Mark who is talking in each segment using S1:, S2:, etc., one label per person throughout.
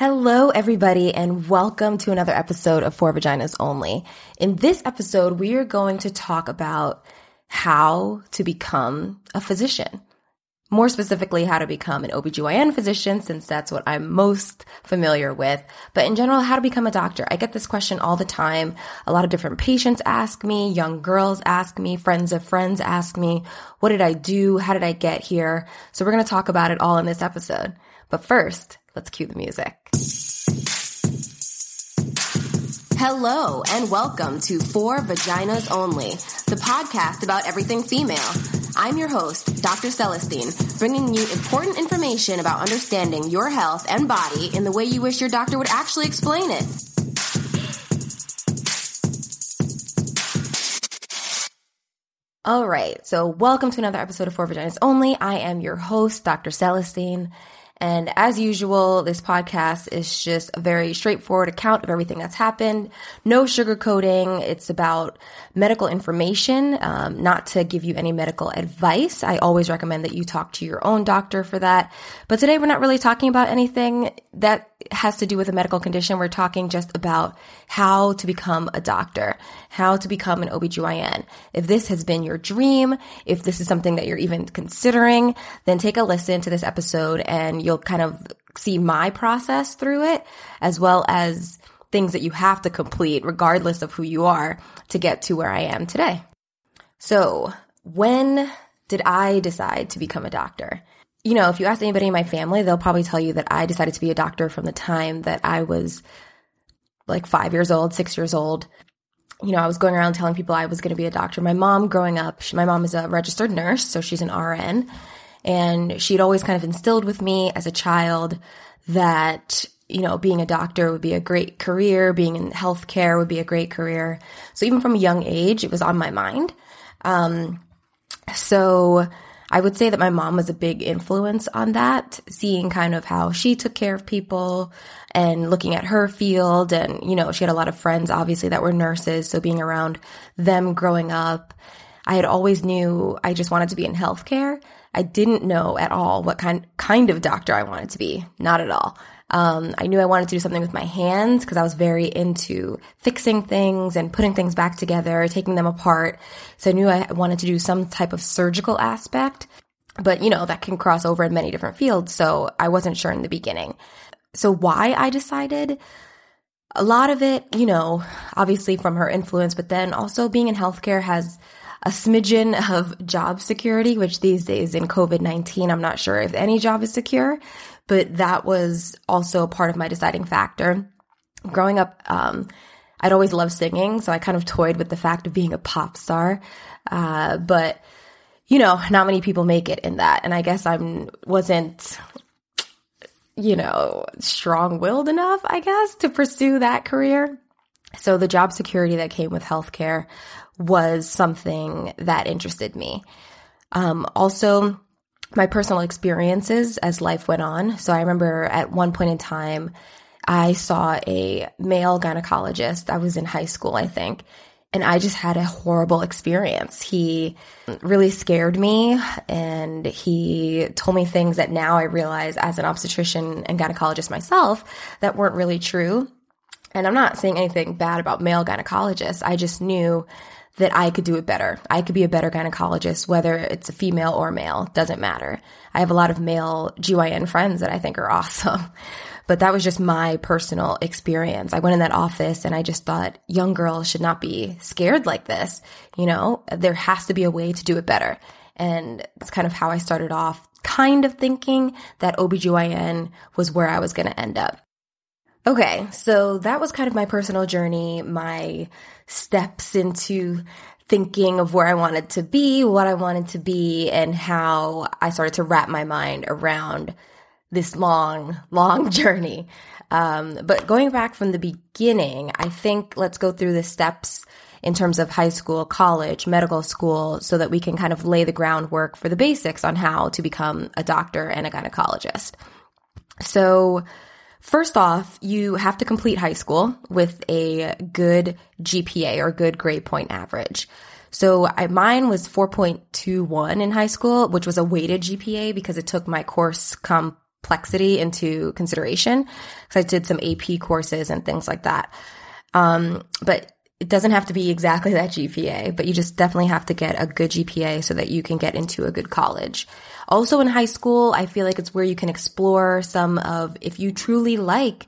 S1: Hello, everybody, and welcome to another episode of For Vaginas Only. In this episode, we are going to talk about how to become a physician. More specifically, how to become an OBGYN physician, since that's what I'm most familiar with. But in general, how to become a doctor. I get this question all the time. A lot of different patients ask me, young girls ask me, friends of friends ask me, what did I do? How did I get here? So we're going to talk about it all in this episode. But first, let's cue the music. Hello and welcome to For Vaginas Only, the podcast about everything female. I'm your host, Dr. Celestine, bringing you important information about understanding your health and body in the way you wish your doctor would actually explain it. All right, so welcome to another episode of For Vaginas Only. I am your host, Dr. Celestine. And as usual, this podcast is just a very straightforward account of everything that's happened. No sugarcoating. It's about medical information, um, not to give you any medical advice. I always recommend that you talk to your own doctor for that. But today we're not really talking about anything that has to do with a medical condition. We're talking just about how to become a doctor, how to become an OBGYN. If this has been your dream, if this is something that you're even considering, then take a listen to this episode and you'll kind of see my process through it, as well as things that you have to complete regardless of who you are to get to where I am today. So when did I decide to become a doctor? You know, if you ask anybody in my family, they'll probably tell you that I decided to be a doctor from the time that I was like five years old, six years old. You know, I was going around telling people I was going to be a doctor. My mom, growing up, she, my mom is a registered nurse, so she's an RN. And she'd always kind of instilled with me as a child that, you know, being a doctor would be a great career, being in healthcare would be a great career. So even from a young age, it was on my mind. Um, so I would say that my mom was a big influence on that, seeing kind of how she took care of people and looking at her field. And, you know, she had a lot of friends, obviously, that were nurses. So being around them growing up, I had always knew I just wanted to be in healthcare. I didn't know at all what kind, kind of doctor I wanted to be. Not at all. Um, I knew I wanted to do something with my hands because I was very into fixing things and putting things back together, taking them apart. So I knew I wanted to do some type of surgical aspect, but you know, that can cross over in many different fields. So I wasn't sure in the beginning. So why I decided a lot of it, you know, obviously from her influence, but then also being in healthcare has a smidgen of job security, which these days in COVID 19, I'm not sure if any job is secure but that was also part of my deciding factor. Growing up, um, I'd always loved singing, so I kind of toyed with the fact of being a pop star. Uh, but you know, not many people make it in that, and I guess I'm wasn't, you know, strong-willed enough, I guess, to pursue that career. So the job security that came with healthcare was something that interested me. Um, also, my personal experiences as life went on. So I remember at one point in time, I saw a male gynecologist. I was in high school, I think. And I just had a horrible experience. He really scared me and he told me things that now I realize as an obstetrician and gynecologist myself that weren't really true. And I'm not saying anything bad about male gynecologists. I just knew that I could do it better. I could be a better gynecologist, whether it's a female or male, doesn't matter. I have a lot of male GYN friends that I think are awesome. But that was just my personal experience. I went in that office and I just thought young girls should not be scared like this. You know, there has to be a way to do it better. And it's kind of how I started off kind of thinking that OBGYN was where I was going to end up. Okay, so that was kind of my personal journey, my steps into thinking of where I wanted to be, what I wanted to be, and how I started to wrap my mind around this long, long journey. Um, but going back from the beginning, I think let's go through the steps in terms of high school, college, medical school, so that we can kind of lay the groundwork for the basics on how to become a doctor and a gynecologist. So, First off, you have to complete high school with a good GPA or good grade point average. So I, mine was 4.21 in high school, which was a weighted GPA because it took my course complexity into consideration because I did some AP courses and things like that. Um, but it doesn't have to be exactly that GPA, but you just definitely have to get a good GPA so that you can get into a good college. Also in high school, I feel like it's where you can explore some of, if you truly like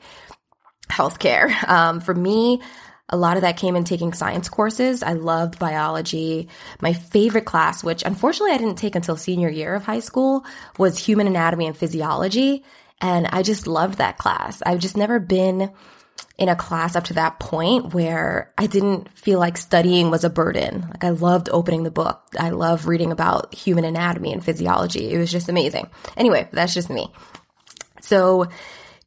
S1: healthcare. Um, for me, a lot of that came in taking science courses. I loved biology. My favorite class, which unfortunately I didn't take until senior year of high school, was human anatomy and physiology. And I just loved that class. I've just never been in a class up to that point where I didn't feel like studying was a burden. Like I loved opening the book. I love reading about human anatomy and physiology. It was just amazing. Anyway, that's just me. So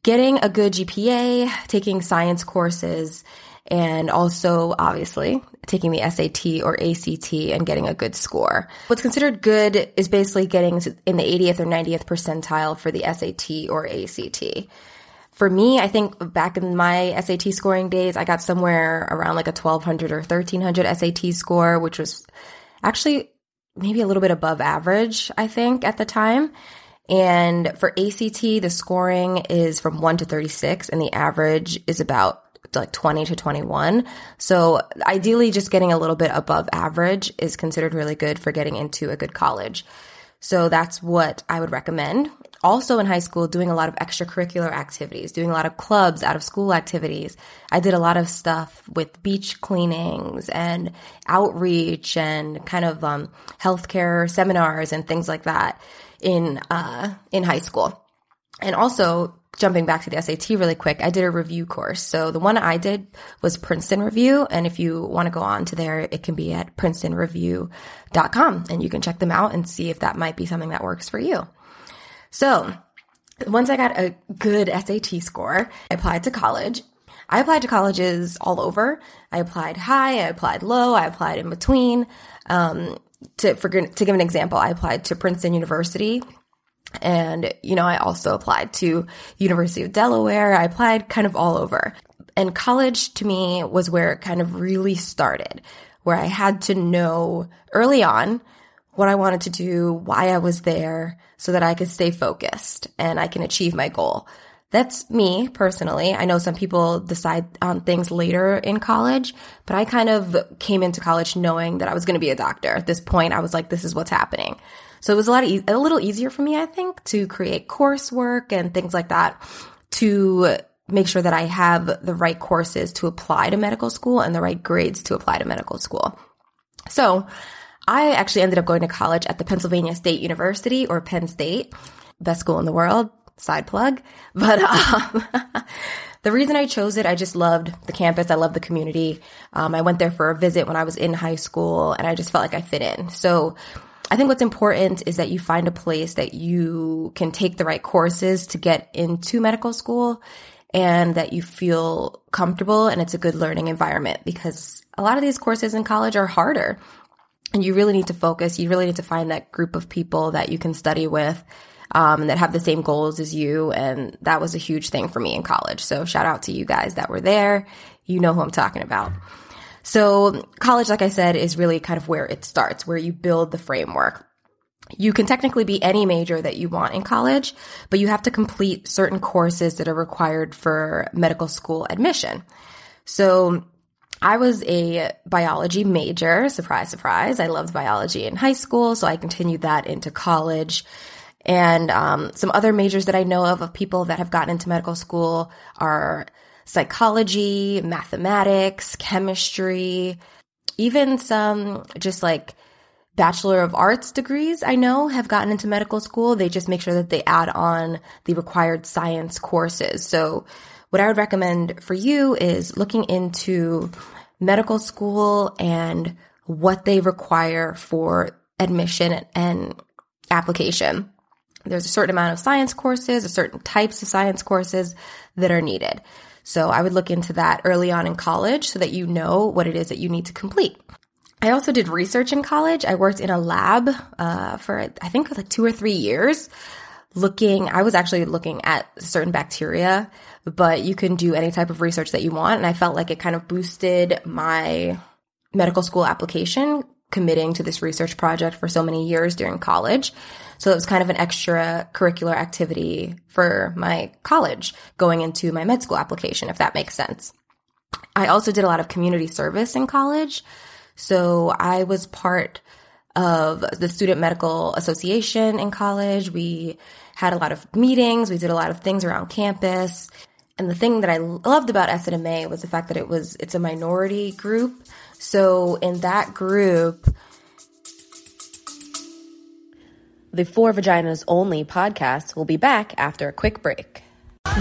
S1: getting a good GPA, taking science courses, and also obviously taking the SAT or ACT and getting a good score. What's considered good is basically getting in the 80th or 90th percentile for the SAT or ACT. For me, I think back in my SAT scoring days, I got somewhere around like a 1200 or 1300 SAT score, which was actually maybe a little bit above average, I think, at the time. And for ACT, the scoring is from 1 to 36, and the average is about like 20 to 21. So ideally just getting a little bit above average is considered really good for getting into a good college. So that's what I would recommend. Also in high school, doing a lot of extracurricular activities, doing a lot of clubs, out of school activities. I did a lot of stuff with beach cleanings and outreach and kind of um, healthcare seminars and things like that in uh, in high school. And also jumping back to the SAT really quick, I did a review course. So the one I did was Princeton Review. And if you want to go on to there, it can be at princetonreview.com and you can check them out and see if that might be something that works for you. So once I got a good SAT score, I applied to college. I applied to colleges all over. I applied high, I applied low, I applied in between. Um, to, for, to give an example, I applied to Princeton University and, you know, I also applied to University of Delaware. I applied kind of all over. And college to me was where it kind of really started, where I had to know early on what I wanted to do, why I was there, so that I could stay focused and I can achieve my goal. That's me personally. I know some people decide on things later in college, but I kind of came into college knowing that I was going to be a doctor. At this point, I was like, this is what's happening. So it was a lot e- a little easier for me, I think, to create coursework and things like that to make sure that I have the right courses to apply to medical school and the right grades to apply to medical school. So I actually ended up going to college at the Pennsylvania State University or Penn State, best school in the world, side plug. But um, the reason I chose it, I just loved the campus. I loved the community. Um, I went there for a visit when I was in high school and I just felt like I fit in. So I think what's important is that you find a place that you can take the right courses to get into medical school and that you feel comfortable and it's a good learning environment because a lot of these courses in college are harder and you really need to focus. You really need to find that group of people that you can study with um, that have the same goals as you. And that was a huge thing for me in college. So shout out to you guys that were there. You know who I'm talking about. So college, like I said, is really kind of where it starts, where you build the framework. You can technically be any major that you want in college, but you have to complete certain courses that are required for medical school admission. So I was a biology major. Surprise, surprise. I loved biology in high school, so I continued that into college. And um, some other majors that I know of of people that have gotten into medical school are psychology, mathematics, chemistry, even some just like Bachelor of Arts degrees I know have gotten into medical school. They just make sure that they add on the required science courses. So what I would recommend for you is looking into medical school and what they require for admission and application. There's a certain amount of science courses, a certain types of science courses that are needed. So I would look into that early on in college so that you know what it is that you need to complete. I also did research in college. I worked in a lab uh, for I think like two or three years, looking. I was actually looking at certain bacteria, but you can do any type of research that you want, and I felt like it kind of boosted my medical school application committing to this research project for so many years during college. So it was kind of an extra curricular activity for my college going into my med school application, if that makes sense. I also did a lot of community service in college. So I was part of the Student Medical Association in college. We had a lot of meetings. We did a lot of things around campus. And the thing that I loved about SNMA was the fact that it was, it's a minority group. So in that group, the For Vaginas Only podcast will be back after a quick break.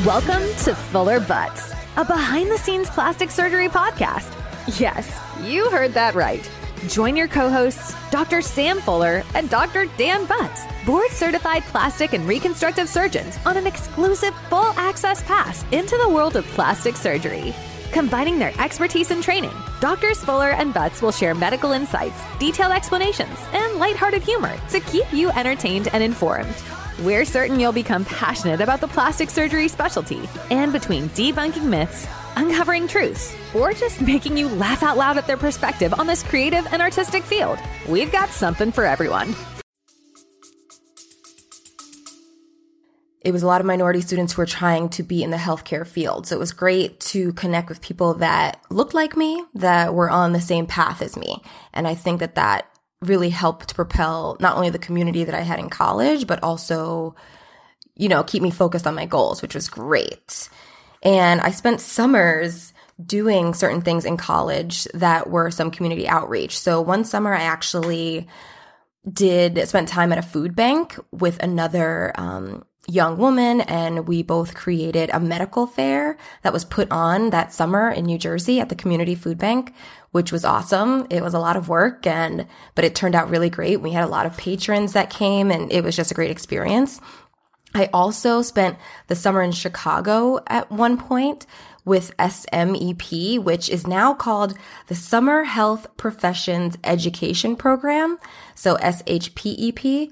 S2: Welcome to Fuller Butts, a behind the scenes plastic surgery podcast. Yes, you heard that right. Join your co hosts, Dr. Sam Fuller and Dr. Dan Butts, board certified plastic and reconstructive surgeons, on an exclusive full access pass into the world of plastic surgery. Combining their expertise and training, Doctors Fuller and Butts will share medical insights, detailed explanations, and lighthearted humor to keep you entertained and informed. We're certain you'll become passionate about the plastic surgery specialty, and between debunking myths, uncovering truths, or just making you laugh out loud at their perspective on this creative and artistic field, we've got something for everyone.
S1: it was a lot of minority students who were trying to be in the healthcare field. So it was great to connect with people that looked like me, that were on the same path as me. And I think that that really helped propel not only the community that I had in college, but also, you know, keep me focused on my goals, which was great. And I spent summers doing certain things in college that were some community outreach. So one summer I actually did spent time at a food bank with another um, young woman and we both created a medical fair that was put on that summer in New Jersey at the community food bank, which was awesome. It was a lot of work and, but it turned out really great. We had a lot of patrons that came and it was just a great experience. I also spent the summer in Chicago at one point with SMEP, which is now called the Summer Health Professions Education Program. So SHPEP.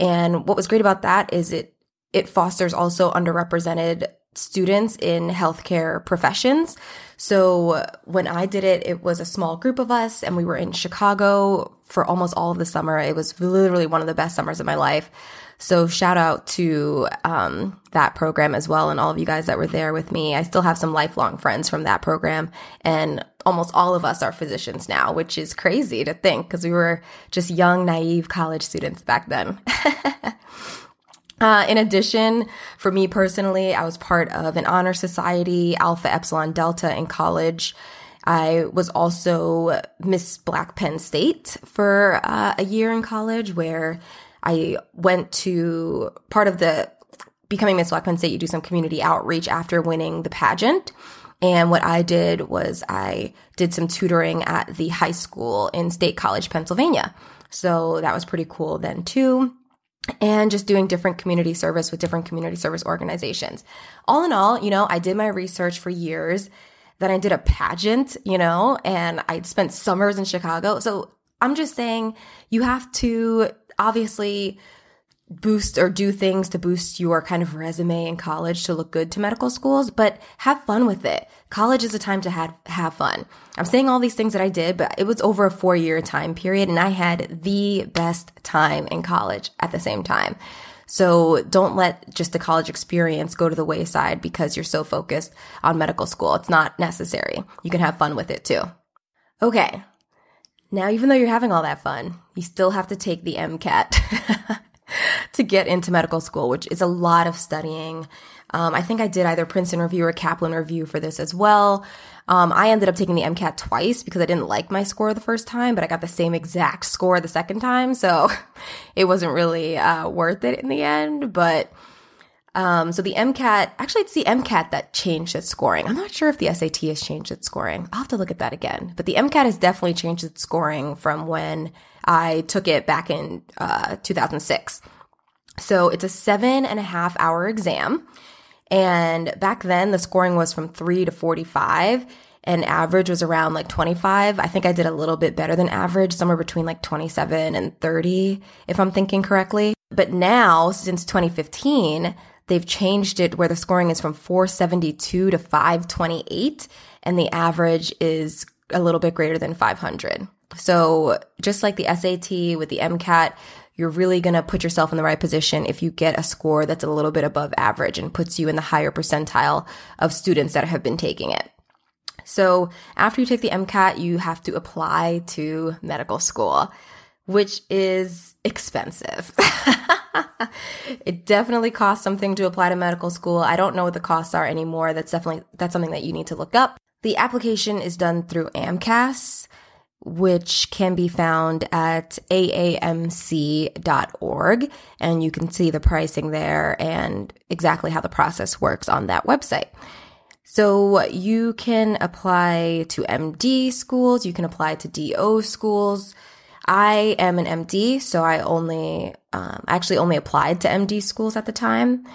S1: And what was great about that is it it fosters also underrepresented students in healthcare professions. So when I did it, it was a small group of us and we were in Chicago for almost all of the summer. It was literally one of the best summers of my life. So shout out to um, that program as well and all of you guys that were there with me. I still have some lifelong friends from that program and almost all of us are physicians now, which is crazy to think because we were just young, naive college students back then. Uh, in addition, for me personally, I was part of an honor society, Alpha Epsilon Delta in college. I was also Miss Black Penn State for uh, a year in college where I went to part of the becoming Miss Black Penn State, you do some community outreach after winning the pageant. And what I did was I did some tutoring at the high school in State College, Pennsylvania. So that was pretty cool then too and just doing different community service with different community service organizations. All in all, you know, I did my research for years. Then I did a pageant, you know, and I spent summers in Chicago. So I'm just saying you have to obviously boost or do things to boost your kind of resume in college to look good to medical schools, but have fun with it. College is a time to have, have fun. I'm saying all these things that I did, but it was over a four year time period and I had the best time in college at the same time. So don't let just the college experience go to the wayside because you're so focused on medical school. It's not necessary. You can have fun with it too. Okay. Now, even though you're having all that fun, you still have to take the MCAT. to get into medical school, which is a lot of studying. Um, I think I did either Princeton Review or Kaplan Review for this as well. Um, I ended up taking the MCAT twice because I didn't like my score the first time, but I got the same exact score the second time. So it wasn't really uh, worth it in the end. But um, so the MCAT, actually, it's the MCAT that changed its scoring. I'm not sure if the SAT has changed its scoring. I'll have to look at that again. But the MCAT has definitely changed its scoring from when I took it back in uh, 2006. So it's a seven and a half hour exam. And back then, the scoring was from three to 45 and average was around like 25. I think I did a little bit better than average, somewhere between like 27 and 30, if I'm thinking correctly. But now, since 2015, they've changed it where the scoring is from 472 to 528, and the average is a little bit greater than 500. So just like the SAT with the MCAT, you're really going to put yourself in the right position if you get a score that's a little bit above average and puts you in the higher percentile of students that have been taking it. So after you take the MCAT, you have to apply to medical school, which is expensive. it definitely costs something to apply to medical school. I don't know what the costs are anymore. That's definitely that's something that you need to look up. The application is done through AMCAS which can be found at aamc.org. And you can see the pricing there and exactly how the process works on that website. So you can apply to MD schools, you can apply to DO schools. I am an MD, so I only um, actually only applied to MD schools at the time.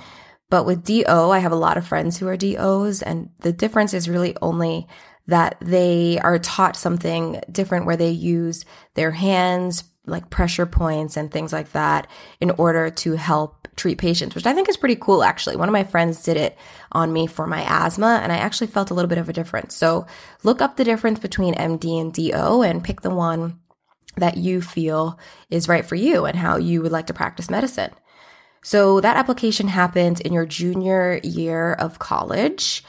S1: But with DO, I have a lot of friends who are DOs, and the difference is really only that they are taught something different where they use their hands, like pressure points and things like that in order to help treat patients, which I think is pretty cool actually. One of my friends did it on me for my asthma and I actually felt a little bit of a difference. So look up the difference between MD and DO and pick the one that you feel is right for you and how you would like to practice medicine. So that application happens in your junior year of college.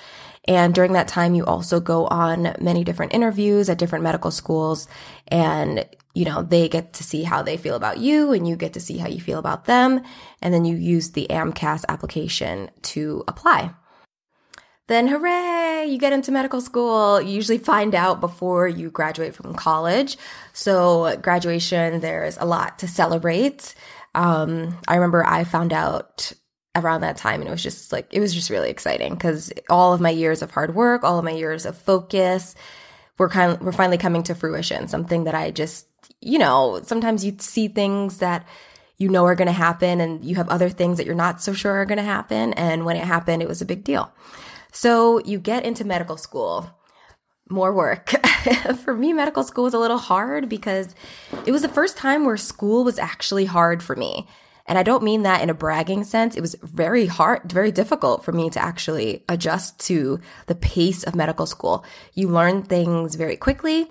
S1: And during that time, you also go on many different interviews at different medical schools and you know, they get to see how they feel about you and you get to see how you feel about them. And then you use the AMCAS application to apply. Then hooray, you get into medical school. You usually find out before you graduate from college. So graduation, there's a lot to celebrate. Um, I remember I found out around that time and it was just like it was just really exciting because all of my years of hard work all of my years of focus were kind of, were finally coming to fruition something that i just you know sometimes you see things that you know are going to happen and you have other things that you're not so sure are going to happen and when it happened it was a big deal so you get into medical school more work. for me, medical school was a little hard because it was the first time where school was actually hard for me. And I don't mean that in a bragging sense. It was very hard, very difficult for me to actually adjust to the pace of medical school. You learn things very quickly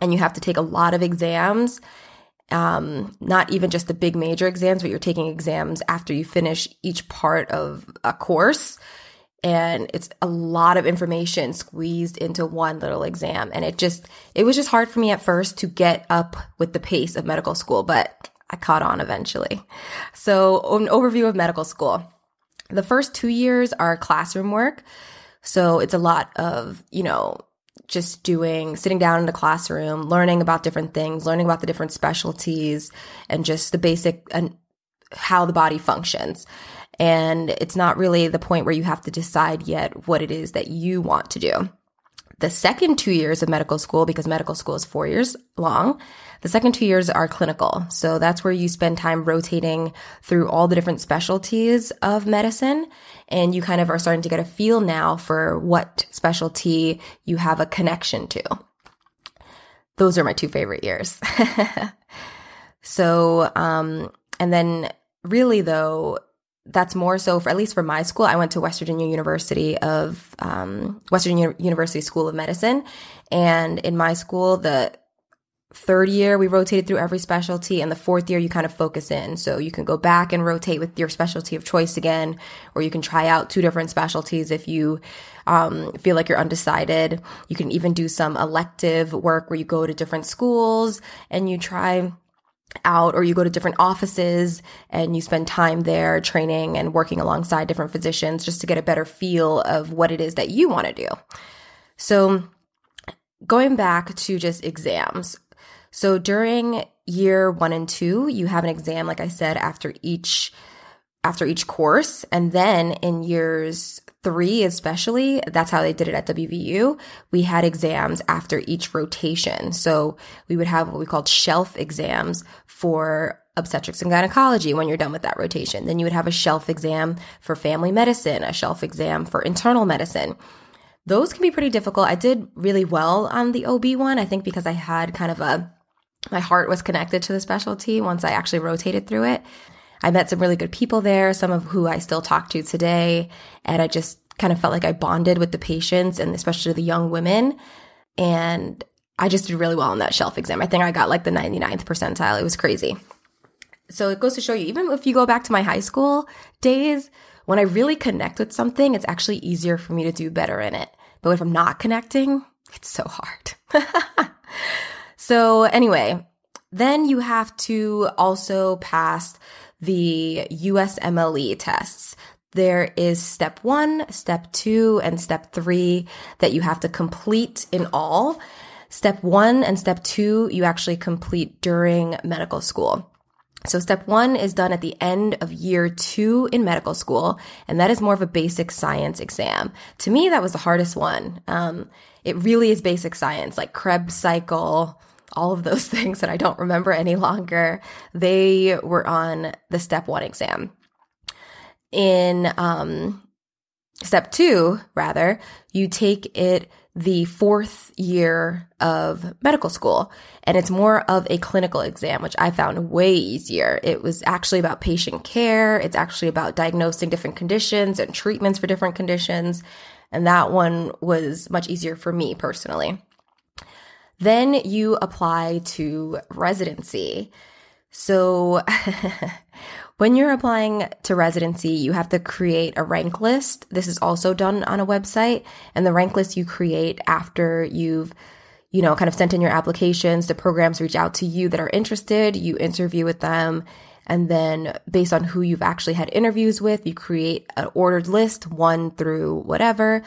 S1: and you have to take a lot of exams. Um, not even just the big major exams, but you're taking exams after you finish each part of a course. And it's a lot of information squeezed into one little exam. And it just, it was just hard for me at first to get up with the pace of medical school. But I caught on eventually. So, an overview of medical school. The first two years are classroom work. So, it's a lot of, you know, just doing, sitting down in the classroom, learning about different things, learning about the different specialties, and just the basic and how the body functions. And it's not really the point where you have to decide yet what it is that you want to do. The second two years of medical school, because medical school is four years long, the second two years are clinical. So that's where you spend time rotating through all the different specialties of medicine. And you kind of are starting to get a feel now for what specialty you have a connection to. Those are my two favorite years. so, um, and then really though, that's more so for at least for my school. I went to West Virginia University of um, West Virginia University School of Medicine, and in my school, the third year we rotated through every specialty, and the fourth year you kind of focus in. So you can go back and rotate with your specialty of choice again, or you can try out two different specialties if you um, feel like you're undecided. You can even do some elective work where you go to different schools and you try out or you go to different offices and you spend time there training and working alongside different physicians just to get a better feel of what it is that you want to do. So going back to just exams. So during year 1 and 2, you have an exam like I said after each after each course and then in years three, especially, that's how they did it at WVU. We had exams after each rotation. So we would have what we called shelf exams for obstetrics and gynecology when you're done with that rotation. Then you would have a shelf exam for family medicine, a shelf exam for internal medicine. Those can be pretty difficult. I did really well on the OB one, I think because I had kind of a, my heart was connected to the specialty once I actually rotated through it. I met some really good people there, some of who I still talk to today. And I just kind of felt like I bonded with the patients and especially the young women. And I just did really well on that shelf exam. I think I got like the 99th percentile. It was crazy. So it goes to show you, even if you go back to my high school days, when I really connect with something, it's actually easier for me to do better in it. But if I'm not connecting, it's so hard. so anyway, then you have to also pass the USMLE tests. There is step one, step two, and step three that you have to complete in all. Step one and step two, you actually complete during medical school. So step one is done at the end of year two in medical school, and that is more of a basic science exam. To me, that was the hardest one. Um, it really is basic science, like Krebs cycle, all of those things that I don't remember any longer. They were on the step one exam. In um, step two, rather, you take it the fourth year of medical school. And it's more of a clinical exam, which I found way easier. It was actually about patient care. It's actually about diagnosing different conditions and treatments for different conditions. And that one was much easier for me personally. Then you apply to residency. So when you're applying to residency, you have to create a rank list. This is also done on a website and the rank list you create after you've you know, kind of sent in your applications, the programs reach out to you that are interested, you interview with them, and then based on who you've actually had interviews with, you create an ordered list, one through whatever,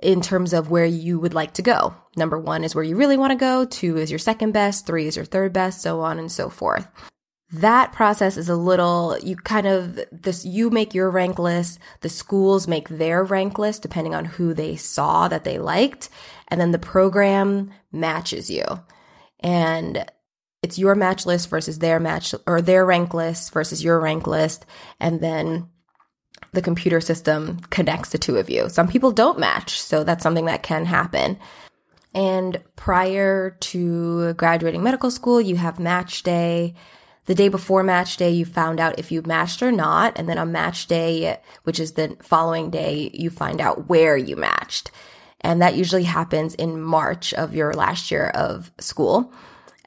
S1: in terms of where you would like to go. Number one is where you really want to go, two is your second best, three is your third best, so on and so forth. That process is a little, you kind of, this, you make your rank list, the schools make their rank list depending on who they saw that they liked, and then the program matches you. And it's your match list versus their match, or their rank list versus your rank list, and then the computer system connects the two of you. Some people don't match, so that's something that can happen. And prior to graduating medical school, you have match day. The day before match day, you found out if you matched or not. And then on match day, which is the following day, you find out where you matched. And that usually happens in March of your last year of school.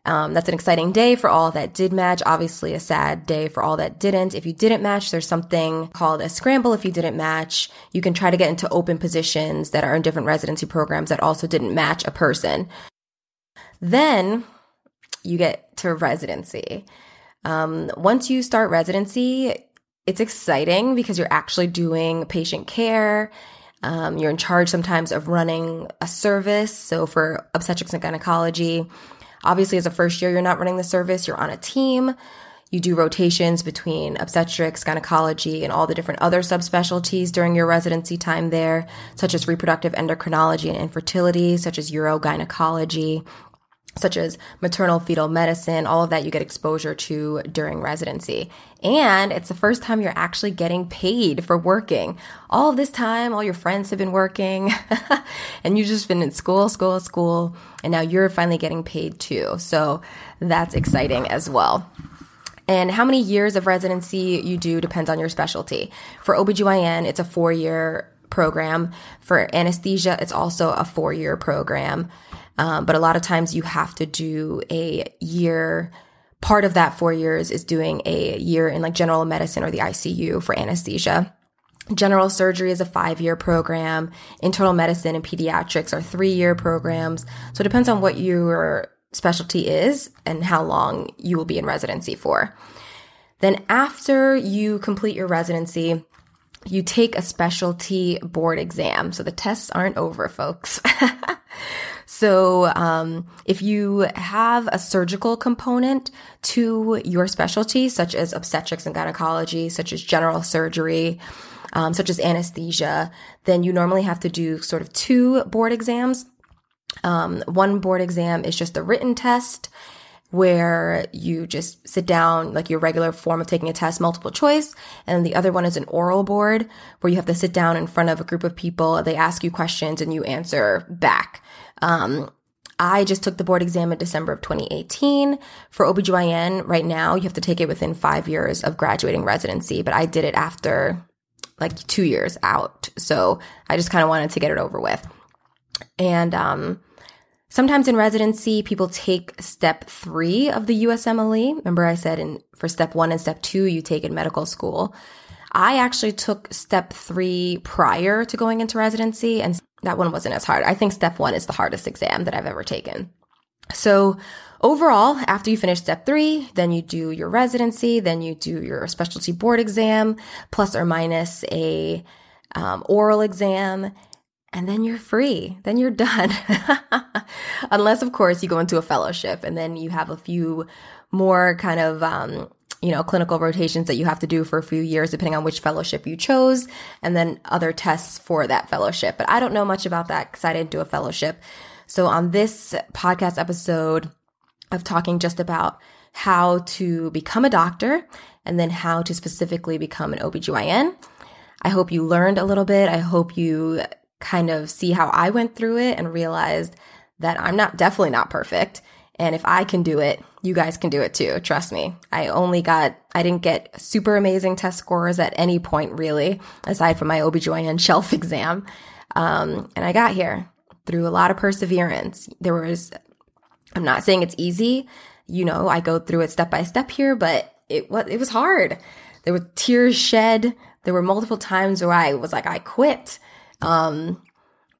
S1: Um, that's an exciting day for all that did match. Obviously, a sad day for all that didn't. If you didn't match, there's something called a scramble. If you didn't match, you can try to get into open positions that are in different residency programs that also didn't match a person. Then you get to residency. Um, once you start residency, it's exciting because you're actually doing patient care. Um, you're in charge sometimes of running a service. So for obstetrics and gynecology, Obviously, as a first year, you're not running the service, you're on a team. You do rotations between obstetrics, gynecology, and all the different other subspecialties during your residency time there, such as reproductive endocrinology and infertility, such as urogynecology, such as maternal fetal medicine, all of that you get exposure to during residency. And it's the first time you're actually getting paid for working. All this time, all your friends have been working and you've just been in school, school, school, and now you're finally getting paid too. So that's exciting as well. And how many years of residency you do depends on your specialty. For OBGYN, it's a four year program. For anesthesia, it's also a four year program. Um, but a lot of times you have to do a year. Part of that four years is doing a year in like general medicine or the ICU for anesthesia. General surgery is a five year program. Internal medicine and pediatrics are three year programs. So it depends on what your specialty is and how long you will be in residency for. Then after you complete your residency, you take a specialty board exam. So the tests aren't over, folks. So, um, if you have a surgical component to your specialty, such as obstetrics and gynecology, such as general surgery, um, such as anesthesia, then you normally have to do sort of two board exams. Um, one board exam is just a written test where you just sit down like your regular form of taking a test, multiple choice. And the other one is an oral board where you have to sit down in front of a group of people. They ask you questions and you answer back. Um, I just took the board exam in December of 2018. For OBGYN, right now, you have to take it within five years of graduating residency, but I did it after like two years out. So I just kind of wanted to get it over with. And um, Sometimes in residency, people take step three of the USMLE. Remember I said in for step one and step two, you take in medical school. I actually took step three prior to going into residency and that one wasn't as hard. I think step one is the hardest exam that I've ever taken. So overall, after you finish step three, then you do your residency, then you do your specialty board exam, plus or minus a um, oral exam, and then you're free. Then you're done. Unless, of course, you go into a fellowship and then you have a few more kind of, um, you know, clinical rotations that you have to do for a few years, depending on which fellowship you chose, and then other tests for that fellowship. But I don't know much about that because I didn't do a fellowship. So on this podcast episode of talking just about how to become a doctor and then how to specifically become an OBGYN, I hope you learned a little bit. I hope you kind of see how I went through it and realized that I'm not definitely not perfect. And if I can do it, you guys can do it too. Trust me. I only got, I didn't get super amazing test scores at any point really, aside from my OBGYN shelf exam. Um, and I got here through a lot of perseverance. There was, I'm not saying it's easy. You know, I go through it step by step here, but it was, it was hard. There were tears shed. There were multiple times where I was like, I quit. Um,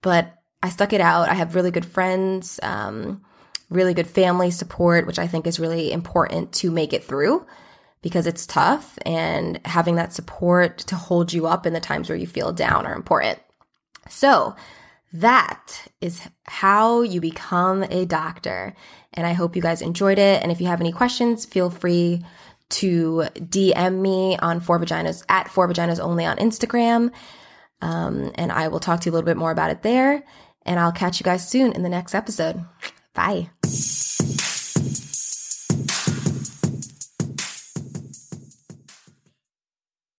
S1: but I stuck it out. I have really good friends, um, really good family support, which I think is really important to make it through because it's tough and having that support to hold you up in the times where you feel down are important. So that is how you become a doctor. And I hope you guys enjoyed it. And if you have any questions, feel free to DM me on For Vaginas at For Vaginas Only on Instagram. Um, and I will talk to you a little bit more about it there. And I'll catch you guys soon in the next episode. Bye.